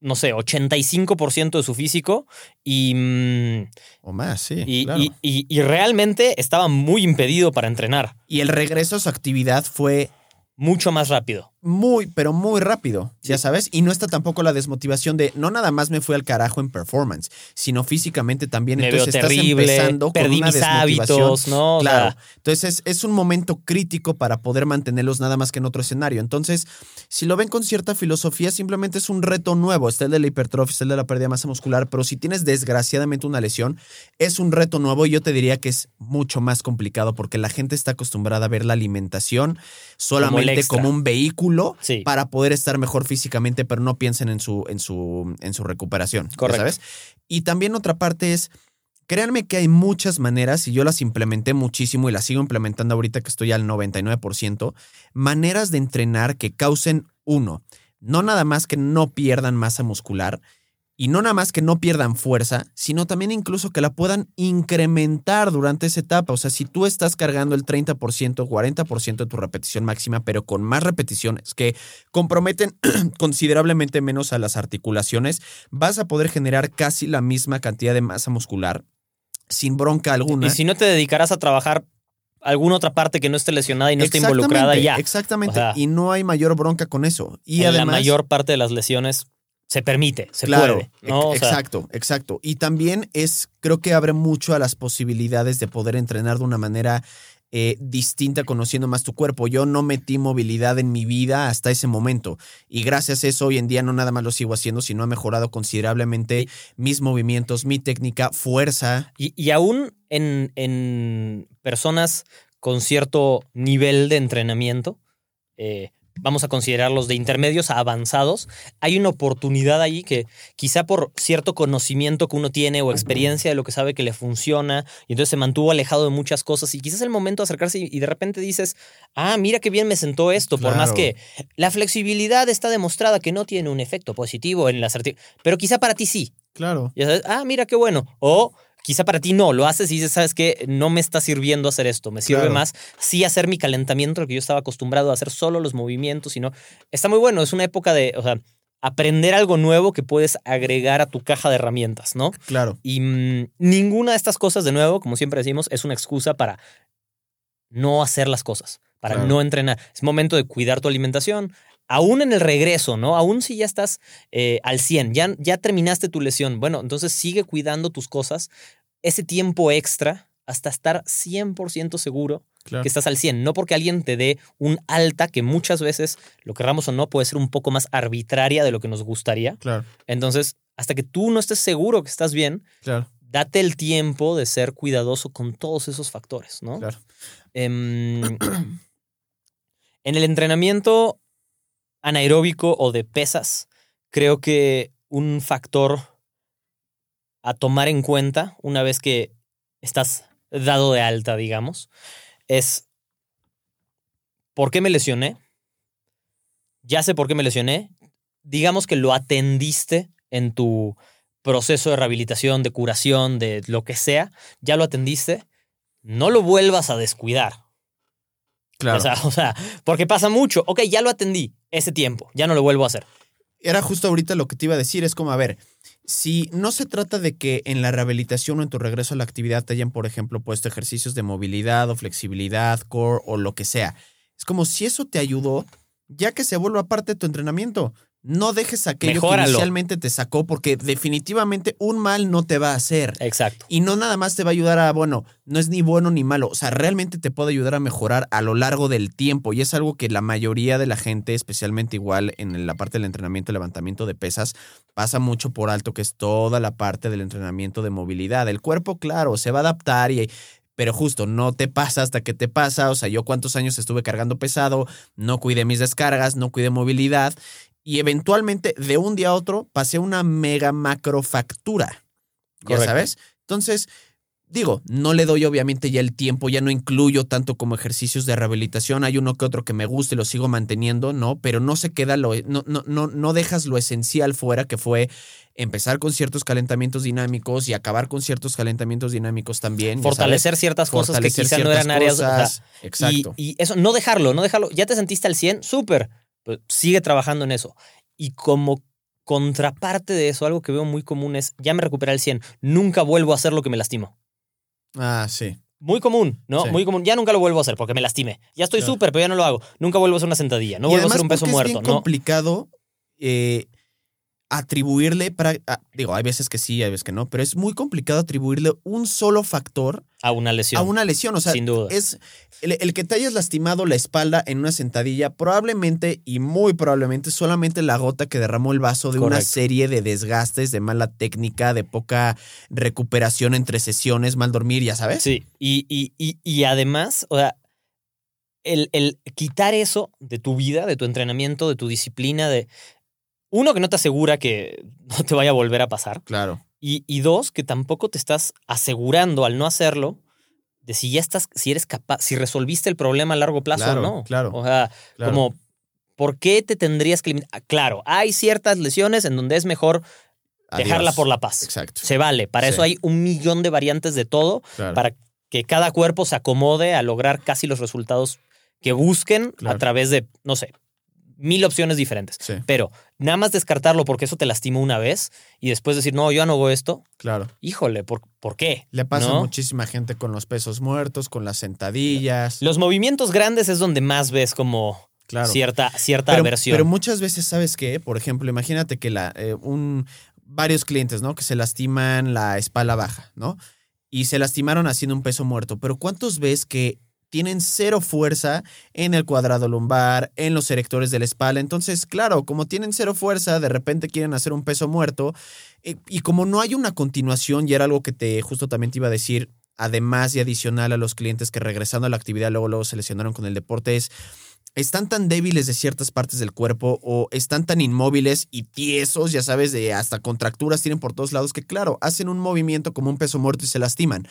no sé, 85% de su físico y, mm, O más, sí. y, claro. y- y- y realmente estaba muy impedido para entrenar, y el regreso a su actividad fue mucho más rápido. Muy, pero muy rápido, ya sabes. Y no está tampoco la desmotivación de no nada más me fui al carajo en performance, sino físicamente también. Me veo Entonces estás terrible, empezando con perdí una mis desmotivación. hábitos, ¿no? O Claro. sea, Entonces es, un momento crítico para poder mantenerlos nada más que en otro escenario. Entonces, si lo ven con cierta filosofía, simplemente es un reto nuevo. Está el de la hipertrofia, está el de la pérdida de masa muscular, pero si tienes desgraciadamente una lesión, es un reto nuevo y yo te diría que es mucho más complicado porque la gente está acostumbrada a ver la alimentación solamente como, un vehículo Sí. para poder estar mejor físicamente, pero no piensen en su, en su, en su recuperación. Correcto. ¿Sabes? Y también otra parte es, créanme que hay muchas maneras, y yo las implementé muchísimo y las sigo implementando ahorita que estoy al 99%, maneras de entrenar que causen, uno, no nada más que no pierdan masa muscular, y no nada más que no pierdan fuerza, sino también incluso que la puedan incrementar durante esa etapa. O sea, si tú estás cargando el 30%, 40% de tu repetición máxima, pero con más repeticiones que comprometen considerablemente menos a las articulaciones, vas a poder generar casi la misma cantidad de masa muscular sin bronca alguna. y si no te dedicarás a trabajar alguna otra parte que no esté lesionada y no esté involucrada ya. Exactamente. O sea, y no hay mayor bronca con eso. Y en además, la mayor parte de las lesiones se permite, se claro, puede. ¿no? O ex- sea, exacto, exacto. Y también es, creo que abre mucho a las posibilidades de poder entrenar de una manera eh, distinta, conociendo más tu cuerpo. Yo no metí movilidad en mi vida hasta ese momento. Y gracias a eso, hoy en día no nada más lo sigo haciendo, sino ha mejorado considerablemente mis movimientos, mi técnica, fuerza. Y, y aún en, en personas con cierto nivel de entrenamiento, eh, vamos a considerarlos de intermedios a avanzados, hay una oportunidad ahí que quizá por cierto conocimiento que uno tiene o experiencia de lo que sabe que le funciona, y entonces se mantuvo alejado de muchas cosas, y quizás es el momento de acercarse y, y de repente dices, ah, mira qué bien me sentó esto, por más que la flexibilidad está demostrada que no tiene un efecto positivo en las articulaciones, pero quizá para ti sí. Claro. Sabes, ah, mira qué bueno. O quizá para ti no, lo haces y dices, ¿sabes qué? No me está sirviendo hacer esto. Me sirve Claro. más sí hacer mi calentamiento, lo que yo estaba acostumbrado a hacer solo los movimientos, sino está muy bueno. Es una época de, o sea, aprender algo nuevo que puedes agregar a tu caja de herramientas, ¿no? Claro. Y mm, ninguna de estas cosas, de nuevo, como siempre decimos, es una excusa para no hacer las cosas, para Claro. no entrenar. Es momento de cuidar tu alimentación. Aún en el regreso, ¿no? Aún si ya estás eh, al 100, ya, ya terminaste tu lesión, bueno, entonces sigue cuidando tus cosas, ese tiempo extra hasta estar 100% seguro Claro. que estás al 100. No porque alguien te dé un alta que muchas veces, lo querramos o no, puede ser un poco más arbitraria de lo que nos gustaría. Claro. Entonces, hasta que tú no estés seguro que estás bien, Claro. date el tiempo de ser cuidadoso con todos esos factores, ¿no? Claro. Em, en el entrenamiento anaeróbico o de pesas, creo que un factor a tomar en cuenta una vez que estás dado de alta, digamos, es ¿por qué me lesioné? Ya sé por qué me lesioné. Digamos que lo atendiste en tu proceso de rehabilitación, de curación, de lo que sea, ya lo atendiste, no lo vuelvas a descuidar. Claro. O sea, o sea, porque pasa mucho. Ok, ya lo atendí ese tiempo, ya no lo vuelvo a hacer. Era justo ahorita lo que te iba a decir, es como, a ver, si no se trata de que en la rehabilitación o en tu regreso a la actividad te hayan, por ejemplo, puesto ejercicios de movilidad o flexibilidad, core o lo que sea. Es como si eso te ayudó, ya que se vuelva parte de tu entrenamiento. No dejes aquello Mejóralo. que inicialmente te sacó, porque definitivamente un mal no te va a hacer. Exacto. Y no nada más te va a ayudar a, bueno, no es ni bueno ni malo, o sea, realmente te puede ayudar a mejorar a lo largo del tiempo. Y es algo que la mayoría de la gente, especialmente igual en la parte del entrenamiento y levantamiento de pesas, pasa mucho por alto, que es toda la parte del entrenamiento de movilidad. El cuerpo, claro, se va a adaptar y... Pero justo, no te pasa hasta que te pasa. O sea, yo cuántos años estuve cargando pesado, no cuidé mis descargas, no cuidé movilidad y eventualmente de un día a otro pasé una mega macrofactura. Ya Correcto. sabes. Entonces, digo, no le doy obviamente ya el tiempo, ya no incluyo tanto como ejercicios de rehabilitación. Hay uno que otro que me gusta y lo sigo manteniendo, ¿no? Pero no se queda lo, no, no, no, no dejas lo esencial fuera, que fue empezar con ciertos calentamientos dinámicos y acabar con ciertos calentamientos dinámicos también. ya Fortalecer sabes. ciertas cosas Fortalecer que quizá no eran áreas. o sea, cosas. Exacto. Y, y eso, no dejarlo, no dejarlo. Ya te sentiste al 100, súper. Pues sigue trabajando en eso. Y como contraparte de eso, algo que veo muy común es, ya me recuperé al 100, nunca vuelvo a hacer lo que me lastimo. ah, sí. Muy común, ¿no? Sí. Muy común. Ya nunca lo vuelvo a hacer porque me lastimé. Ya estoy Claro. súper, pero ya no lo hago. Nunca vuelvo a hacer una sentadilla. No Y vuelvo a hacer un peso muerto. Es bien No. complicado eh, atribuirle, para, ah, digo, hay veces que sí, hay veces que no, pero es muy complicado atribuirle un solo factor A una lesión. a una lesión. O sea, Sin duda. es el, el que te hayas lastimado la espalda en una sentadilla, probablemente y muy probablemente solamente la gota que derramó el vaso de una serie de desgastes, de mala técnica, de poca recuperación entre sesiones, mal dormir, ya sabes. Sí, y, y, y, y además, o sea, el, el quitar eso de tu vida, de tu entrenamiento, de tu disciplina, de uno que no te asegura que no te vaya a volver a pasar, Claro. y, y dos, que tampoco te estás asegurando al no hacerlo de si ya estás, si eres capaz, si resolviste el problema a largo plazo Claro, o no. claro, O sea, claro. como, ¿por qué te tendrías que limitar? Ah, Claro, hay ciertas lesiones en donde es mejor dejarla por la paz. Exacto. Se vale. Para Sí. eso hay un millón de variantes de todo Claro. para que cada cuerpo se acomode a lograr casi los resultados que busquen a través de, no sé, mil opciones diferentes. Sí, Pero nada más descartarlo porque eso te lastimó una vez y después decir, no, yo no hago esto, claro. híjole, ¿por, ¿por qué? Le pasa ¿No? a muchísima gente con los pesos muertos, con las sentadillas. Los movimientos grandes es donde más ves como Claro. cierta, cierta pero, aversión. pero muchas veces, ¿sabes qué? Por ejemplo, imagínate que la, eh, un, varios clientes, ¿no? Que se lastiman la espalda baja, ¿no? Y se lastimaron haciendo un peso muerto. Pero ¿cuántos ves que tienen cero fuerza en el cuadrado lumbar, en los erectores de la espalda? Entonces, claro, como tienen cero fuerza, de repente quieren hacer un peso muerto. eh, y como no hay una continuación, y era algo que te justo también te iba a decir, además y adicional a los clientes que regresando a la actividad luego, luego se lesionaron con el deporte, es están tan débiles de ciertas partes del cuerpo o están tan inmóviles y tiesos, ya sabes, de hasta contracturas tienen por todos lados que claro, hacen un movimiento como un peso muerto y se lastiman,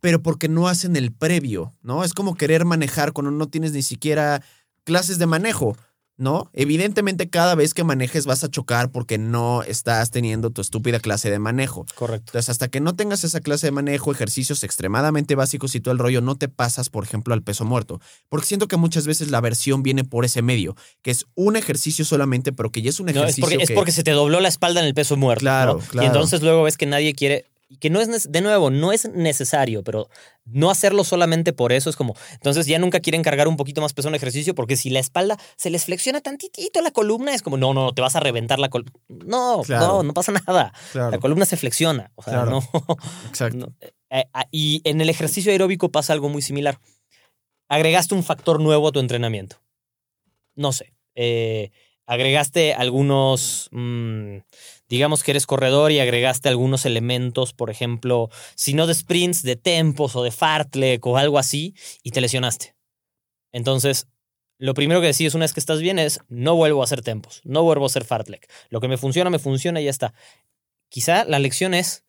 pero porque no hacen el previo, ¿no? Es como querer manejar cuando no tienes ni siquiera clases de manejo. ¿No? Evidentemente cada vez que manejes vas a chocar porque no estás teniendo tu estúpida clase de manejo. Correcto. Entonces, hasta que no tengas esa clase de manejo, ejercicios extremadamente básicos y todo el rollo, no te pasas, por ejemplo, al peso muerto. Porque siento que muchas veces la versión viene por ese medio, que es un ejercicio solamente, pero que ya es un No, es, ejercicio porque, es que- porque se te dobló la espalda en el peso muerto. Claro, ¿no? claro. Y entonces luego ves que nadie quiere. Y Que no es, de nuevo, no es necesario, pero no hacerlo solamente por eso es como. Entonces ya nunca quieren cargar un poquito más peso en ejercicio, porque si la espalda se les flexiona tantitito la columna, es como, no, no, te vas a reventar la columna. No, Claro. no, no pasa nada. Claro, La columna se flexiona. O sea, Claro. no. exacto. no. Eh, ah, y en el ejercicio aeróbico pasa algo muy similar. Agregaste un factor nuevo a tu entrenamiento. No sé. eh, agregaste algunos, mm, digamos que eres corredor y agregaste algunos elementos, por ejemplo, si no de sprints, de tempos o de fartlek o algo así, y te lesionaste. Entonces, lo primero que decides una vez que estás bien es, no vuelvo a hacer tempos, no vuelvo a hacer fartlek. Lo que me funciona, me funciona y ya está. Quizá la lección es,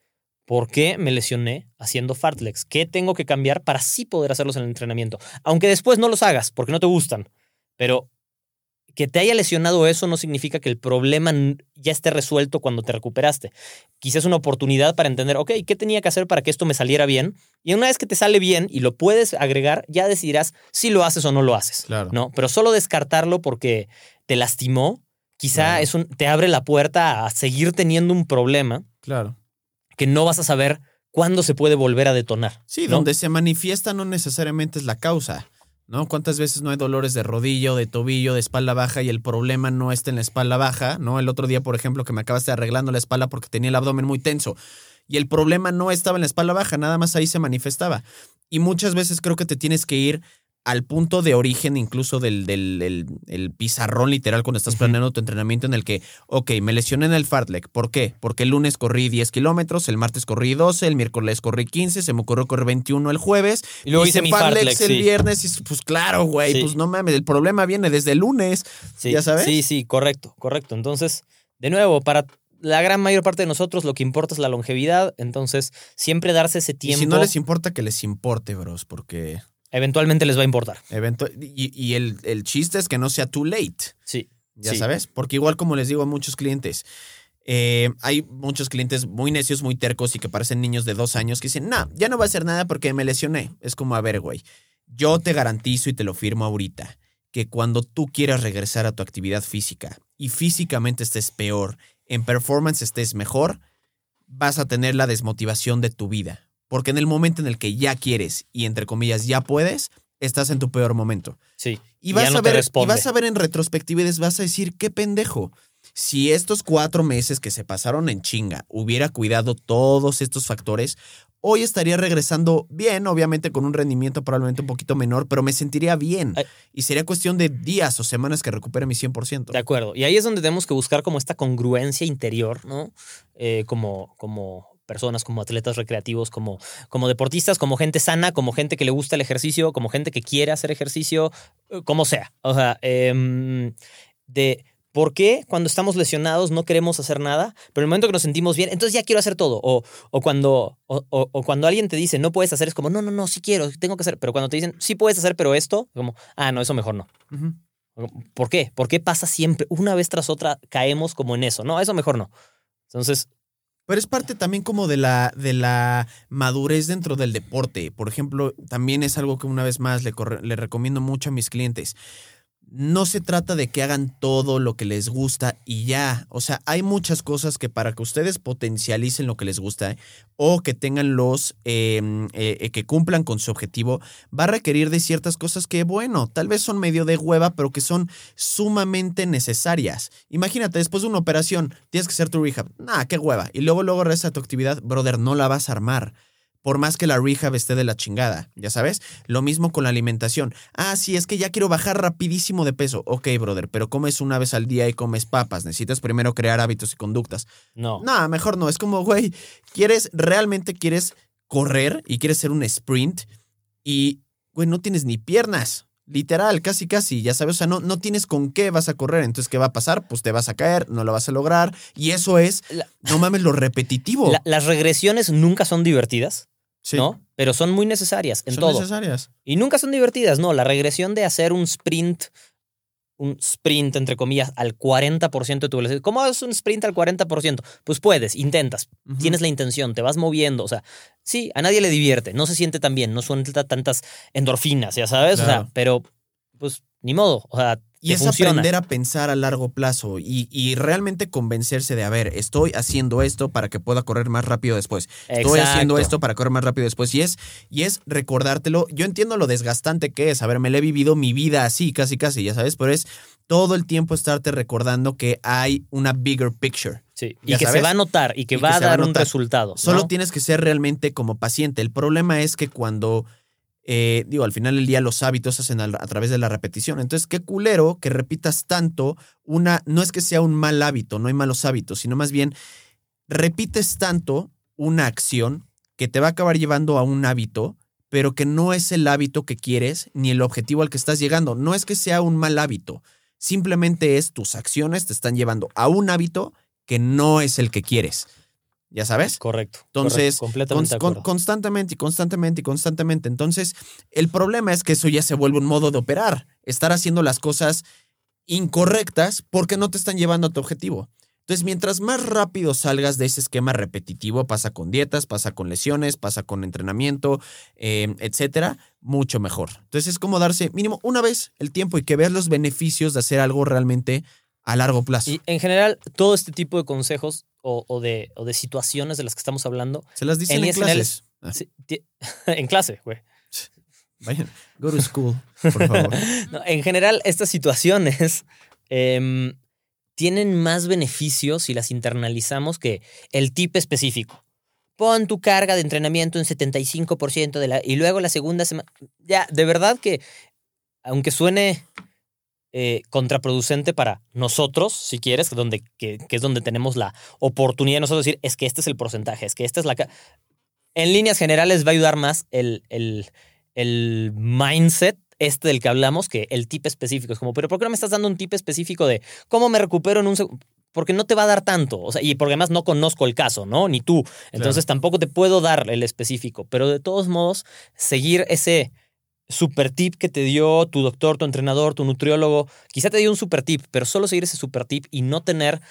¿por qué me lesioné haciendo fartleks? ¿Qué tengo que cambiar para así poder hacerlos en el entrenamiento? Aunque después no los hagas, porque no te gustan. Pero, que te haya lesionado eso no significa que el problema ya esté resuelto cuando te recuperaste. Quizás es una oportunidad para entender, ok, ¿qué tenía que hacer para que esto me saliera bien? Y una vez que te sale bien y lo puedes agregar, ya decidirás si lo haces o no lo haces. Claro. ¿no? Pero solo descartarlo porque te lastimó, quizá es un, te abre la puerta a seguir teniendo un problema. Claro. Que no vas a saber cuándo se puede volver a detonar. Sí, donde se manifiesta no necesariamente es la causa. ¿No? ¿Cuántas veces no hay dolores de rodillo, de tobillo, de espalda baja y el problema no está en la espalda baja, ¿no? El otro día, por ejemplo, que me acabaste arreglando la espalda porque tenía el abdomen muy tenso y el problema no estaba en la espalda baja, nada más ahí se manifestaba. Y muchas veces creo que te tienes que ir al punto de origen incluso del, del el, pizarrón literal cuando estás planeando tu entrenamiento en el que, ok, me lesioné en el fartlek. ¿Por qué? Porque el lunes corrí 10 kilómetros, el martes corrí 12, el miércoles corrí 15, se me ocurrió correr 21 el jueves. Y luego hice, mi fartlek, el viernes y pues claro, güey, pues no mames, el problema viene desde el lunes, ¿ya sabes? Sí, sí, correcto, correcto. Entonces, de nuevo, para la gran mayor parte de nosotros lo que importa es la longevidad, entonces siempre darse ese tiempo. Y si no les importa, que les importe, bros, porque... Eventualmente les va a importar. y, el, chiste es que no sea too late. Sí. Ya sabes, porque igual como les digo a muchos clientes, eh, hay muchos clientes muy necios, muy tercos y que parecen niños de dos años que dicen, no, ya no va a hacer nada porque me lesioné. Es como, a ver, güey, yo te garantizo y te lo firmo ahorita, que cuando tú quieras regresar a tu actividad física y físicamente estés peor, en performance estés mejor, vas a tener la desmotivación de tu vida porque en el momento en el que ya quieres y entre comillas ya puedes, estás en tu peor momento. Sí. Y vas, a, ver, y vas a ver en retrospectiva y vas a decir, qué pendejo. Si estos cuatro meses que se pasaron en chinga hubiera cuidado todos estos factores, hoy estaría regresando bien, obviamente con un rendimiento probablemente un poquito menor, pero me sentiría bien. Y sería cuestión de días o semanas que recupere mi 100%. De acuerdo. Y ahí es donde tenemos que buscar como esta congruencia interior, ¿no? Eh, como, como personas, como atletas recreativos, como, como deportistas, como gente sana, como gente que le gusta el ejercicio, como gente que quiere hacer ejercicio, eh, como sea. O sea, em, de por qué cuando estamos lesionados no queremos hacer nada, pero en el momento que nos sentimos bien, entonces ya quiero hacer todo. O, o cuando, o, cuando alguien te dice no puedes hacer, es como, no, no, no, sí quiero, tengo que hacer. Pero cuando te dicen sí puedes hacer, pero esto, como, ah, no, eso mejor no. ¿Por qué? ¿Por qué pasa siempre? Una vez tras otra caemos como en eso. No, eso mejor no. Entonces, pero es parte también como de la, de la madurez dentro del deporte. Por ejemplo, también es algo que una vez más le, le recomiendo mucho a mis clientes no se trata de que hagan todo lo que les gusta y ya. O sea, hay muchas cosas que para que ustedes potencialicen lo que les gusta o que tengan los, em, eh, eh, que cumplan con su objetivo, va a requerir de ciertas cosas que, bueno, tal vez son medio de hueva, pero que son sumamente necesarias. Imagínate, después de una operación, tienes que hacer tu rehab. Nah, qué hueva. Y luego, luego regresa a tu actividad, brother, no la vas a armar por más que la rehab esté de la chingada, ya sabes. Lo mismo con la alimentación. Ah, sí, es que ya quiero bajar rapidísimo de peso. Ok, brother, pero comes una vez al día y comes papas. Necesitas primero crear hábitos y conductas. No. No, mejor no. Es como, güey, quieres, realmente quieres correr y quieres hacer un sprint y, güey, no tienes ni piernas. Literal, casi, casi, ya sabes, o sea, no, no tienes con qué vas a correr, entonces, ¿qué va a pasar? Pues te vas a caer, no lo vas a lograr, y eso es, no mames, lo repetitivo. las regresiones nunca son divertidas, ¿no? Pero son muy necesarias en son necesarias. Y nunca son divertidas, no, la regresión de hacer un sprint un sprint, entre comillas, al 40% de tu velocidad. ¿Cómo es un sprint al 40%? Pues puedes, intentas, tienes la intención, te vas moviendo. O sea, sí, a nadie le divierte, no se siente tan bien, no suelta tantas endorfinas, ya sabes. O sea, pero pues ni modo. O sea, y es aprender a pensar a largo plazo y, realmente convencerse de, a ver, estoy haciendo esto para que pueda correr más rápido después. Estoy haciendo esto para correr más rápido después. Y es, y es recordártelo. Yo entiendo lo desgastante que es. A ver, me le he vivido mi vida así, casi, casi, ya sabes, pero es todo el tiempo estarte recordando que hay una bigger picture. Sí, y que se va a notar y que va a dar un resultado. Solo tienes que ser realmente como paciente. El problema es que cuando eh, digo, al final del día los hábitos se hacen a, través de la repetición. Entonces, qué culero que repitas tanto una, no es que sea un mal hábito, no hay malos hábitos, sino más bien repites tanto una acción que te va a acabar llevando a un hábito, pero que no es el hábito que quieres ni el objetivo al que estás llegando. No es que sea un mal hábito, simplemente es tus acciones te están llevando a un hábito que no es el que quieres. ¿Ya sabes? Correcto. Entonces, constantemente y constantemente y constantemente. Entonces, el problema es que eso ya se vuelve un modo de operar. Estar haciendo las cosas incorrectas porque no te están llevando a tu objetivo. Entonces, mientras más rápido salgas de ese esquema repetitivo, pasa con dietas, pasa con lesiones, pasa con entrenamiento, eh, etcétera, mucho mejor. Entonces, es como darse mínimo una vez el tiempo y que veas los beneficios de hacer algo realmente a largo plazo. Y en general, todo este tipo de consejos o, de, de, situaciones de las que estamos hablando. Se las dicen en, clases. Ah. en clase, güey. Vayan, go to school, por favor. en general, estas situaciones em, tienen más beneficios si las internalizamos que el tip específico. Pon tu carga de entrenamiento en 75% de la... Y luego la segunda semana... Ya, de verdad que, aunque suene eh, contraproducente para nosotros, si quieres, donde, que, es donde tenemos la oportunidad de nosotros decir, es que este es el porcentaje, es que esta es la... En líneas generales va a ayudar más el, el, el mindset este del que hablamos que el tip específico. Es como, pero ¿por qué no me estás dando un tip específico de cómo me recupero en un segundo? Porque no te va a dar tanto. O sea, y porque además no conozco el caso, ¿no? Ni tú. Entonces tampoco te puedo dar el específico. Pero de todos modos, seguir ese super tip que te dio tu doctor, tu entrenador, tu nutriólogo, quizá te dio un super tip, pero solo seguir ese super tip y no tener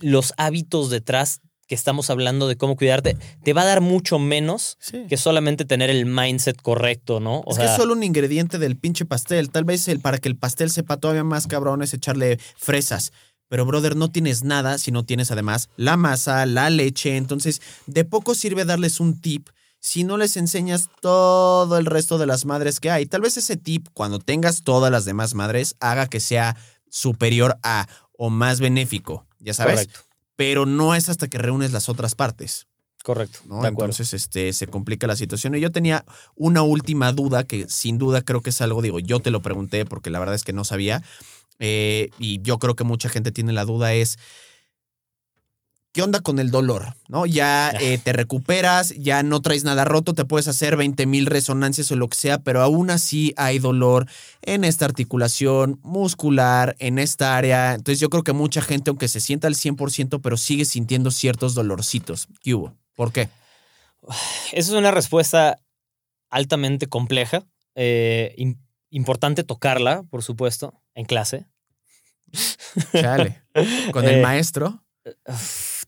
los hábitos detrás que estamos hablando de cómo cuidarte, te va a dar mucho menos que solamente tener el mindset correcto, ¿no? es que es solo un ingrediente del pinche pastel. Tal vez el, para que el pastel sepa todavía más cabrón es echarle fresas. Pero, brother, no tienes nada si no tienes además la masa, la leche. Entonces, de poco sirve darles un tip si no les enseñas todo el resto de las madres que hay. Tal vez ese tip, cuando tengas todas las demás madres, haga que sea superior a o más benéfico. Ya sabes. Correcto pero no es hasta que reúnes las otras partes. Correcto. ¿no? Entonces, este, se complica la situación. Y yo tenía una última duda que sin duda creo que es algo, digo, yo te lo pregunté porque la verdad es que no sabía. Eh, y yo creo que mucha gente tiene la duda es, ¿qué onda con el dolor? ¿No? Ya eh, te recuperas, ya no traes nada roto, te puedes hacer 20 mil resonancias o lo que sea, pero aún así hay dolor en esta articulación muscular, en esta área. Entonces yo creo que mucha gente, aunque se sienta al 100%, pero sigue sintiendo ciertos dolorcitos. ¿Qué hubo? ¿Por qué? Esa es una respuesta altamente compleja. Eh, importante tocarla, por supuesto, en clase. Chale. Con el eh, maestro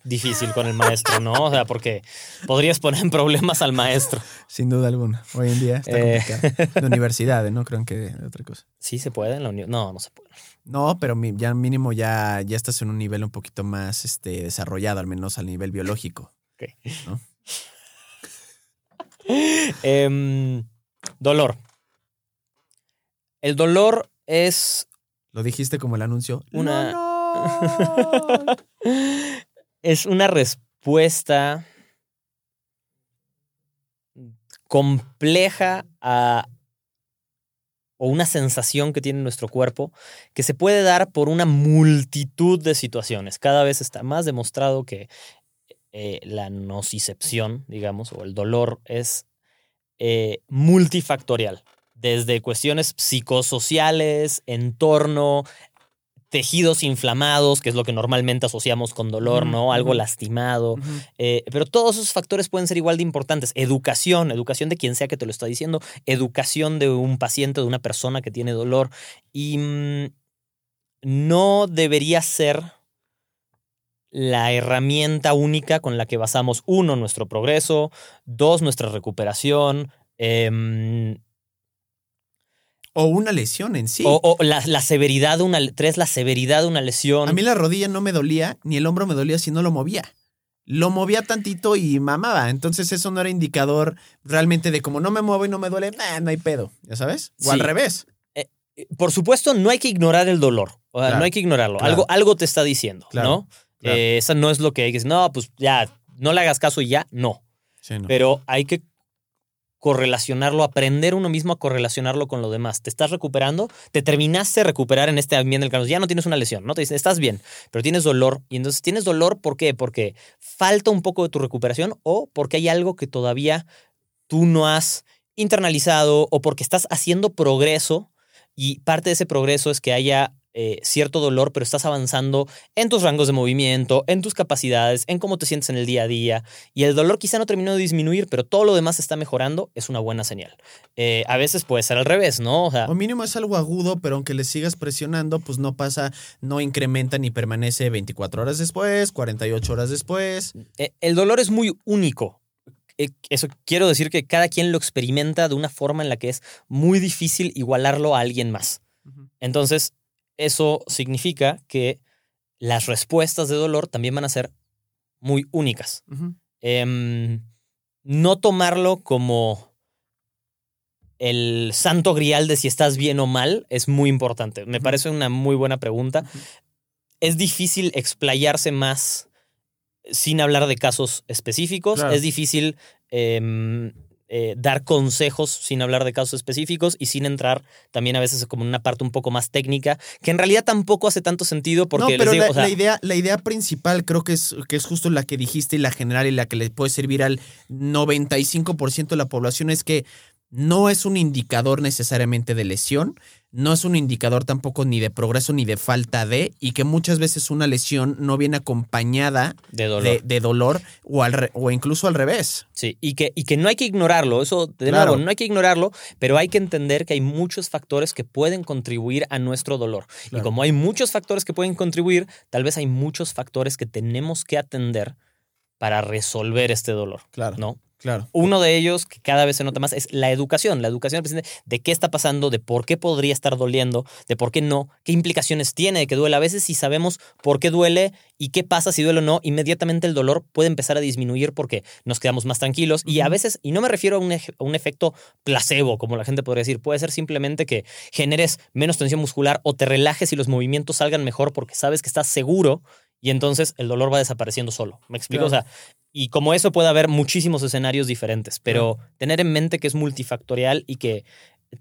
difícil con el maestro, ¿no? O sea, porque podrías poner en problemas al maestro. Sin duda alguna. Hoy en día está eh. complicado. De universidades, ¿no? Creo que de otra cosa. Sí se puede en la universidad. No, no se puede. No, pero ya mínimo ya, ya estás en un nivel un poquito más este, desarrollado, al menos al nivel biológico. Ok. ¿no? Em, dolor. El dolor es. Lo dijiste como el anuncio. Una. es una respuesta compleja a, o una sensación que tiene nuestro cuerpo que se puede dar por una multitud de situaciones. Cada vez está más demostrado que eh, la nocicepción, digamos, o el dolor es eh, multifactorial desde cuestiones psicosociales, entorno, tejidos inflamados, que es lo que normalmente asociamos con dolor, ¿no? Algo lastimado. Eh, pero todos esos factores pueden ser igual de importantes. Educación, educación de quien sea que te lo está diciendo, educación de un paciente, de una persona que tiene dolor. Y mm, no debería ser la herramienta única con la que basamos, uno, nuestro progreso, dos, nuestra recuperación, eh, o una lesión en sí. O, la, severidad de una. Tres, la severidad de una lesión. A mí la rodilla no me dolía, ni el hombro me dolía si no lo movía. Lo movía tantito y mamaba. Entonces, eso no era indicador realmente de como no me muevo y no me duele, no hay pedo. ¿Ya sabes? O al revés. Eh, por supuesto, no hay que ignorar el dolor. O sea, no hay que ignorarlo. Algo, algo te está diciendo, ¿no? Eh, esa no es lo que hay que decir. No, pues ya, no le hagas caso y ya, no. no. Pero hay que correlacionarlo, aprender uno mismo a correlacionarlo con lo demás. Te estás recuperando, te terminaste de recuperar en este ambiente del canal. Ya no tienes una lesión, ¿no? Te dicen, estás bien, pero tienes dolor. Y entonces tienes dolor, ¿por qué? Porque falta un poco de tu recuperación o porque hay algo que todavía tú no has internalizado o porque estás haciendo progreso y parte de ese progreso es que haya eh, cierto dolor, pero estás avanzando en tus rangos de movimiento, en tus capacidades, en cómo te sientes en el día a día, y el dolor quizá no terminó de disminuir, pero todo lo demás está mejorando, es una buena señal. Eh, a veces puede ser al revés, ¿no? O sea, O mínimo es algo agudo, pero aunque le sigas presionando, pues no pasa, no incrementa ni permanece 24 horas después, 48 horas después. eh, el dolor es muy único. Eh, Eso quiero decir que cada quien lo experimenta de una forma en la que es muy difícil igualarlo a alguien más. Entonces, eso significa que las respuestas de dolor también van a ser muy únicas. Em, no tomarlo como el santo grial de si estás bien o mal es muy importante. Me parece una muy buena pregunta. Es difícil explayarse más sin hablar de casos específicos. Claro. Es difícil em, eh, dar consejos sin hablar de casos específicos y sin entrar también a veces como en una parte un poco más técnica, que en realidad tampoco hace tanto sentido porque no, pero les digo, la, o sea, la idea, la idea principal creo que es, que es justo la que dijiste y la general y la que le puede servir al 95% de la población es que no es un indicador necesariamente de lesión, no es un indicador tampoco ni de progreso ni de falta de, y que muchas veces una lesión no viene acompañada de dolor. de, de dolor o, al o incluso al revés. Sí, y que, y que no hay que ignorarlo, eso de Claro. nuevo, no hay que ignorarlo, pero hay que entender que hay muchos factores que pueden contribuir a nuestro dolor. Y como hay muchos factores que pueden contribuir, tal vez hay muchos factores que tenemos que atender para resolver este dolor, Claro. ¿no? Claro. Uno de ellos, que cada vez se nota más, es la educación. La educación presente de qué está pasando, de por qué podría estar doliendo, de por qué no, qué implicaciones tiene de que duele. A veces si sabemos por qué duele y qué pasa si duele o no, inmediatamente el dolor puede empezar a disminuir porque nos quedamos más tranquilos. Y a veces, y no me refiero a un, a un efecto placebo, como la gente podría decir, puede ser simplemente que generes menos tensión muscular o te relajes y los movimientos salgan mejor porque sabes que estás seguro y entonces el dolor va desapareciendo solo. ¿Me explico? Claro. O sea, y como eso puede haber muchísimos escenarios diferentes, pero tener en mente que es multifactorial y que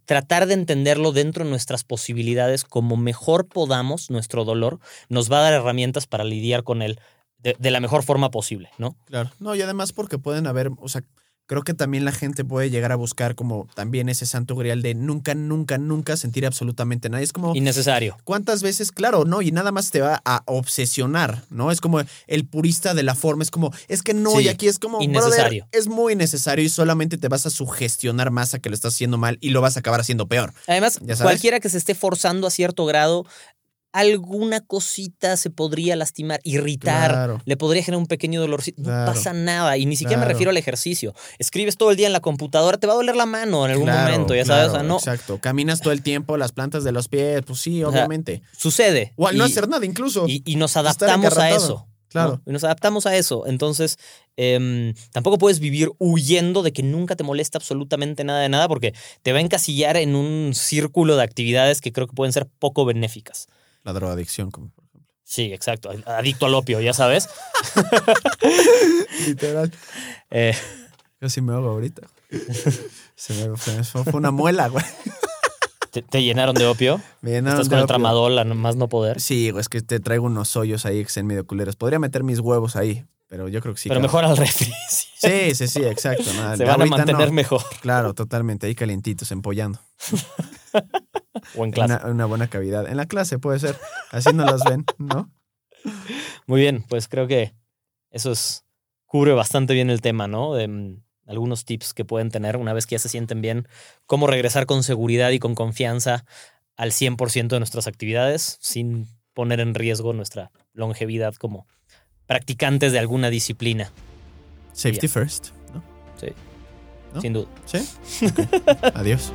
tratar de entenderlo dentro de nuestras posibilidades como mejor podamos, nuestro dolor, nos va a dar herramientas para lidiar con él de, de la mejor forma posible, ¿no? Claro. No, y además porque pueden haber, o sea, creo que también la gente puede llegar a buscar como también ese santo grial de nunca, nunca, nunca sentir absolutamente nada. Es como, Innecesario. ¿cuántas veces? Claro, ¿no? Y nada más te va a obsesionar, ¿no? Es como el purista de la forma, es como, es que no, Sí, y aquí es como, innecesario. brother, es muy necesario y solamente te vas a sugestionar más a que lo estás haciendo mal y lo vas a acabar haciendo peor. Además, cualquiera que se esté forzando a cierto grado, alguna cosita se podría lastimar, irritar, Claro. le podría generar un pequeño. Claro. No pasa nada. Y ni siquiera me refiero al ejercicio. Escribes todo el día en la computadora, te va a doler la mano en algún momento, ya sabes. O sea, no, Exacto. Caminas todo el tiempo, las plantas de los pies, pues sí, O sea, obviamente. sucede. o al no Y- hacer nada incluso. y, y nos adaptamos a eso. Claro. ¿no? Y nos adaptamos a eso. Entonces, em, tampoco puedes vivir huyendo de que nunca te molesta absolutamente nada de nada, porque te va a encasillar en un círculo de actividades que creo que pueden ser poco benéficas. La drogadicción, como por ejemplo. Sí, exacto. Adicto al opio, ya sabes. Literal. Eh, Casi me hago ahorita. Se me, se me fue una muela, güey. ¿te, te llenaron de opio? Me llenaron Estás de con el tramadol a más no poder. Sí, güey, es que te traigo unos hoyos ahí que estén medio culeros. Podría meter mis huevos ahí, pero yo creo que sí. Pero cabrón. mejor al refri. sí. Sí, sí, exacto. no, Se van a mantener no. mejor. Claro, totalmente. Ahí calientitos, empollando. O en clase. Una, una buena cavidad. En la clase puede ser. Así no las ven, ¿no? Muy bien, pues creo que eso es, cubre bastante bien el tema, ¿no? De mm, algunos tips que pueden tener una vez que ya se sienten bien, cómo regresar con seguridad y con confianza al 100% de nuestras actividades sin poner en riesgo nuestra longevidad como practicantes de alguna disciplina, Safety first, ¿no? sí, ¿No? sin duda. Sí. Adiós.